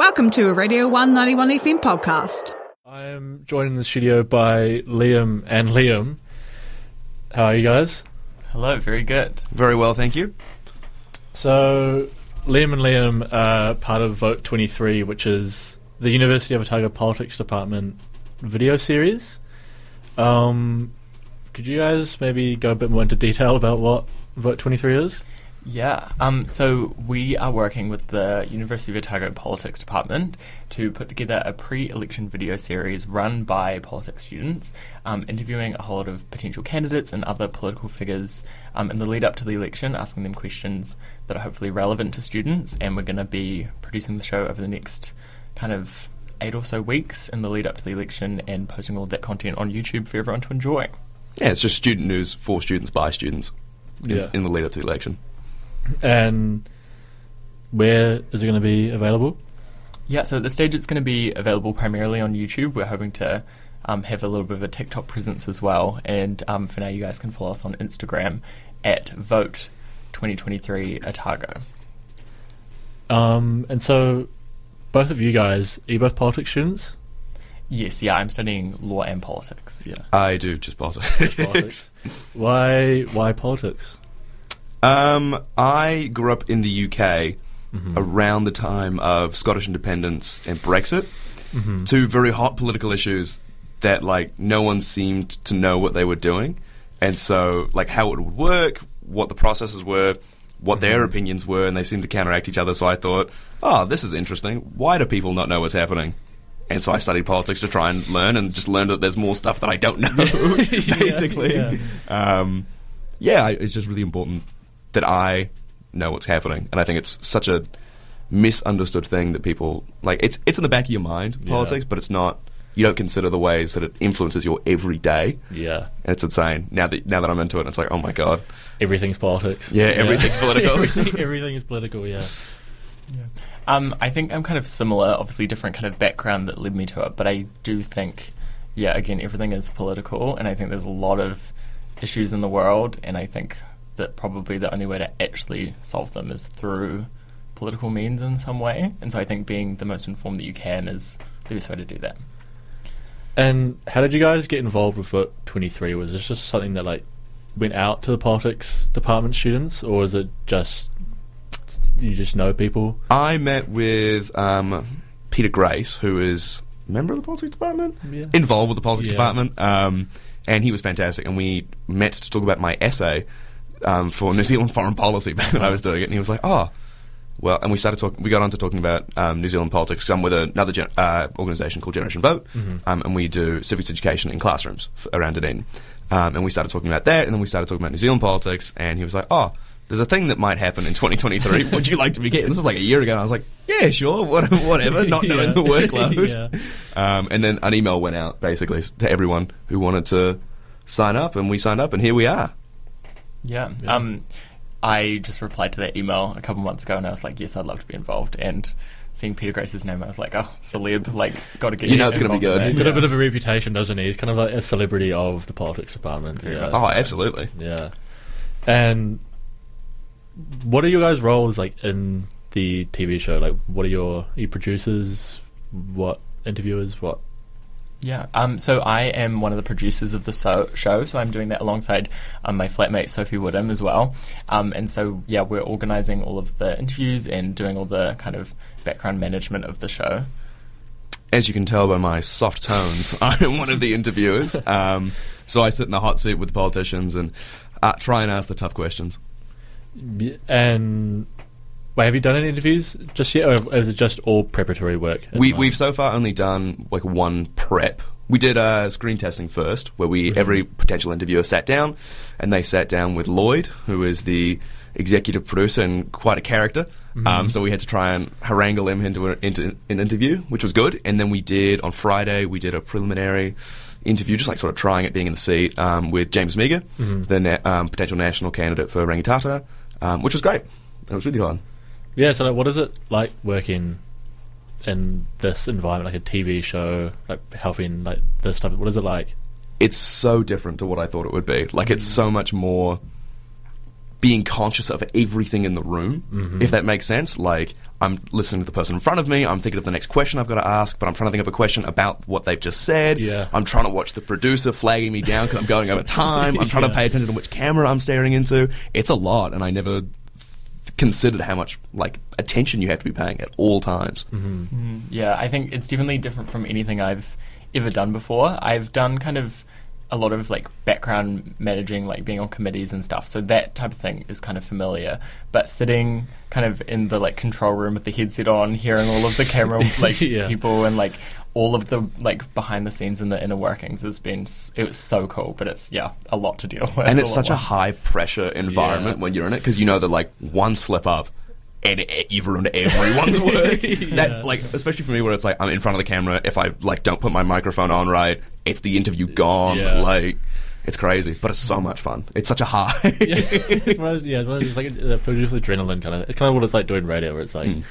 Welcome to a Radio 191 FM podcast. I'm joined in the studio by Liam and Liam. How are you guys? Hello, very good. Very well, thank you. So, Liam and Liam are part of Vote 23, which is the University of Otago Politics Department video series. Um, could you guys maybe go a bit more into detail about what Vote 23 is? Yeah, um, so we are working with the University of Otago Politics Department to put together a pre election video series run by politics students, um, interviewing a whole lot of potential candidates and other political figures um, in the lead up to the election, asking them questions that are hopefully relevant to students. And we're going to be producing the show over the next kind of eight or so weeks in the lead up to the election and posting all of that content on YouTube for everyone to enjoy. Yeah, it's just student news for students by students in, Yeah. in the lead up to the election. And where is it going to be available? Yeah, so at this stage it's going to be available primarily on YouTube. We're hoping to um, have a little bit of a TikTok presence as well. And um, for now, you guys can follow us on Instagram at Vote 2023 Otago. Um, and so, both of you guys, are you both politics students? Yes, yeah, I'm studying law and politics. Yeah. I do just politics. Politics. why? Why politics? Um, I grew up in the UK Mm-hmm. around the time of Scottish independence and Brexit, Mm-hmm. two very hot political issues that like no one seemed to know what they were doing, and so like how it would work, what the processes were. What Mm-hmm. their opinions were, and they seemed to counteract each other. So I thought, oh, this is interesting. Why do people not know what's happening? And so I studied politics to try and learn, and just learned that there's more stuff that I don't know. basically, yeah. Um, yeah, it's just really important that I know what's happening, and I think it's such a misunderstood thing that people like. It's it's in the back of your mind, Yeah. politics, but it's not. You don't consider the ways that it influences your everyday, Yeah, and it's insane. Now that now that I'm into it, it's like, oh my god, everything's politics. Yeah, everything's political. everything, everything is political. Yeah. Um, I think I'm kind of similar, obviously different kind of background that led me to it, but I do think, yeah, again, everything is political, and I think there's a lot of issues in the world, and I think that probably the only way to actually solve them is through political means in some way, and so I think being the most informed that you can is the best way to do that. And how did you guys get involved with Vote 23? Was this just something that like went out to the politics department students, or is it just you just know people? I met with um, Peter Grace, who is a member of the politics department, Yeah. involved with the politics Yeah. department, um, and he was fantastic. And we met to talk about my essay um, for New Zealand foreign policy back when I was doing it. And he was like, "Oh, well," and we started talking. We got on to talking about um, New Zealand politics. I'm with another gen- uh, organisation called Generation Vote, um, and we do civics education in classrooms f- around Dunedin. Um, and we started talking about that, and then we started talking about New Zealand politics. And he was like, "Oh." There's a thing that might happen in 2023. Would you like to be getting? This was like a year ago. And I was like, "Yeah, sure, what- whatever." Not knowing Yeah. the workload. Yeah. Um, and then an email went out basically to everyone who wanted to sign up, and we signed up, and here we are. Yeah. Yeah. Um, I just replied to that email a couple months ago, and I was like, yes, I'd love to be involved, and seeing Peter Grace's name, I was like, oh, celeb, like, got to get You know it's gonna be good. He's got Yeah. a bit of a reputation, doesn't he? He's kind of like a celebrity of the politics department. Yeah. much. Oh, absolutely. Yeah. And what are your guys' roles like in the TV show? Like, what are your are you producers? What interviewers? What? Yeah. Um, so I am one of the producers of the so- show, so I'm doing that alongside um, my flatmate Sophie Woodham as well. Um, and so yeah, we're organising all of the interviews and doing all the kind of background management of the show. As you can tell by my soft tones, I am one of the interviewers. Um, so I sit in the hot seat with the politicians and uh, try and ask the tough questions. And wait, have you done any interviews just yet, or is it just all preparatory work? We, we've so far only done like one prep. We did uh, screen testing first, where we every potential interviewer sat down, and they sat down with Lloyd, who is the executive producer and quite a character. Um, so we had to try and harangue him into, a, into an interview, which was good. And then we did on Friday, we did a preliminary interview, just like sort of trying it, being in the seat um, with James Meager, the na- um, potential national candidate for Rangitata, um, which was great. It was really fun. Yeah. So, like, what is it like working in this environment, like a TV show, like helping like this type? Of, what is it like? it's so different to what I thought it would be. Like it's so much more being conscious of everything in the room, mm-hmm. if that makes sense. Like, I'm listening to the person in front of me, I'm thinking of the next question I've got to ask, but I'm trying to think of a question about what they've just said. Yeah. I'm trying to watch the producer flagging me down because I'm going over time. I'm trying to pay attention to which camera I'm staring into. It's a lot, and I never considered how much like attention you have to be paying at all times. Mm, yeah, I think it's definitely different from anything I've ever done before. I've done kind of a lot of like background managing, like being on committees and stuff. So that type of thing is kind of familiar. But sitting kind of in the like control room with the headset on, hearing all of the camera like Yeah. people and like all of the like behind the scenes and the inner workings has been it was so cool. But it's yeah a lot to deal with. and it's such a high pressure environment Yeah. when you're in it because you know that like one slip up and you've ruined everyone's work. Yeah. That's like especially for me where it's like I'm in front of the camera. If I like don't put my microphone on right, it's the interview gone. Yeah. Like it's crazy, but it's so much fun. It's such a high. yeah, it's one of those, yeah, it's, one of those, it's like a, a filled adrenaline kind of. It's kind of what it's like doing radio, where it's like, Mm.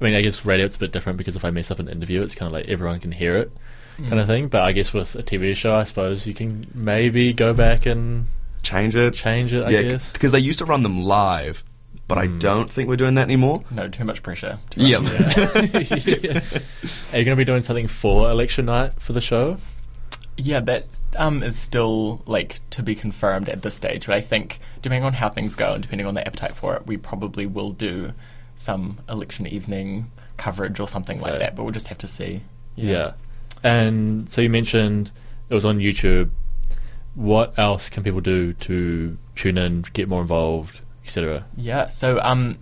I mean, I guess radio it's a bit different because if I mess up an interview, it's kind of like everyone can hear it, kind of thing. But I guess with a TV show, I suppose you can maybe go back and Change it. change it. I yeah, guess. because they used to run them live, but I don't think we're doing that anymore. no too much pressure. Too much Yeah. Yeah. Are you going to be doing something for election night for the show? Yeah, that um, is still like to be confirmed at this stage. But I think depending on how things go and depending on the appetite for it, we probably will do some election evening coverage or something like that. But we'll just have to see. Yeah. And so you mentioned it was on YouTube. What else can people do to tune in, get more involved, etc.? Yeah. So um,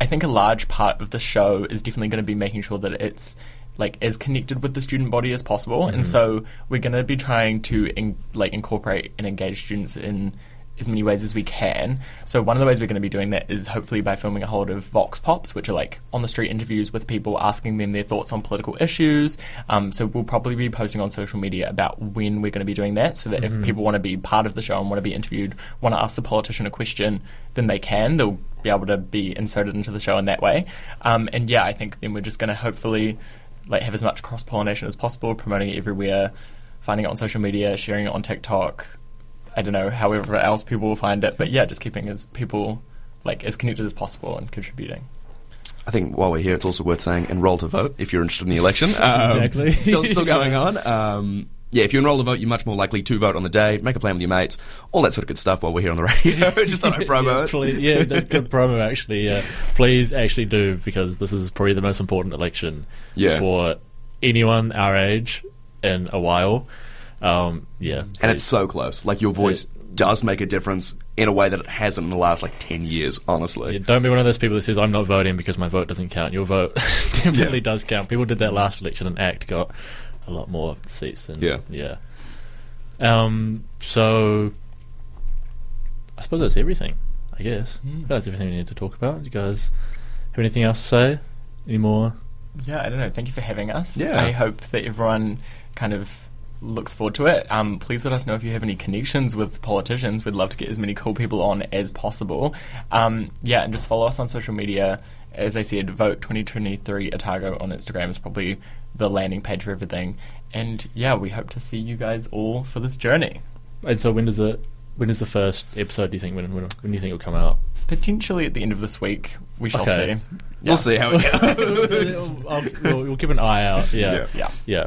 I think a large part of the show is definitely going to be making sure that it's like as connected with the student body as possible, and so we're going to be trying to in, like incorporate and engage students in as many ways as we can. So one of the ways we're going to be doing that is hopefully by filming a whole lot of Vox Pops, which are like on the street interviews with people asking them their thoughts on political issues. Um, so we'll probably be posting on social media about when we're going to be doing that, so that if people want to be part of the show and want to be interviewed, want to ask the politician a question, then they can. They'll be able to be inserted into the show in that way. Um, and yeah, I think then we're just going to hopefully like have as much cross pollination as possible, promoting it everywhere, finding it on social media, sharing it on TikTok. I don't know, however else people will find it, but yeah, just keeping as people like as connected as possible and contributing. I think while we're here, it's also worth saying enroll to vote if you're interested in the election. Um, Exactly. still, still going on. Um, yeah, if you enroll to vote, you're much more likely to vote on the day. Make a plan with your mates, all that sort of good stuff. While we're here on the radio, just thought I'd promo yeah, it. please- yeah, good promo actually. Yeah, please actually do because this is probably the most important election Yeah. for anyone our age in a while. Um, yeah, and it's so close. Like your voice does make a difference in a way that it hasn't in the last like ten years. Honestly, Yeah, don't be one of those people that says I'm not voting because my vote doesn't count. Your vote definitely Yeah. does count. People did that last election, and ACT got a lot more seats than Yeah. yeah. Um, so I suppose that's everything. I guess Hmm. that's everything we need to talk about. Do you guys have anything else to say? Any more? Yeah, I don't know. Thank you for having us. Yeah. I hope that everyone kind of looks forward to it. Um, please let us know if you have any connections with politicians. We'd love to get as many cool people on as possible. Um, yeah, and just follow us on social media. As I said, vote 2023 Otago on Instagram is probably the landing page for everything. And yeah, we hope to see you guys all for this journey. And so when does it? When is the first episode? Do you think when when, when do you think it'll come out? Potentially at the end of this week, we shall Okay. see. we'll see how it goes. I'll, we'll, we'll keep an eye out. Yeah, Yeah. yeah.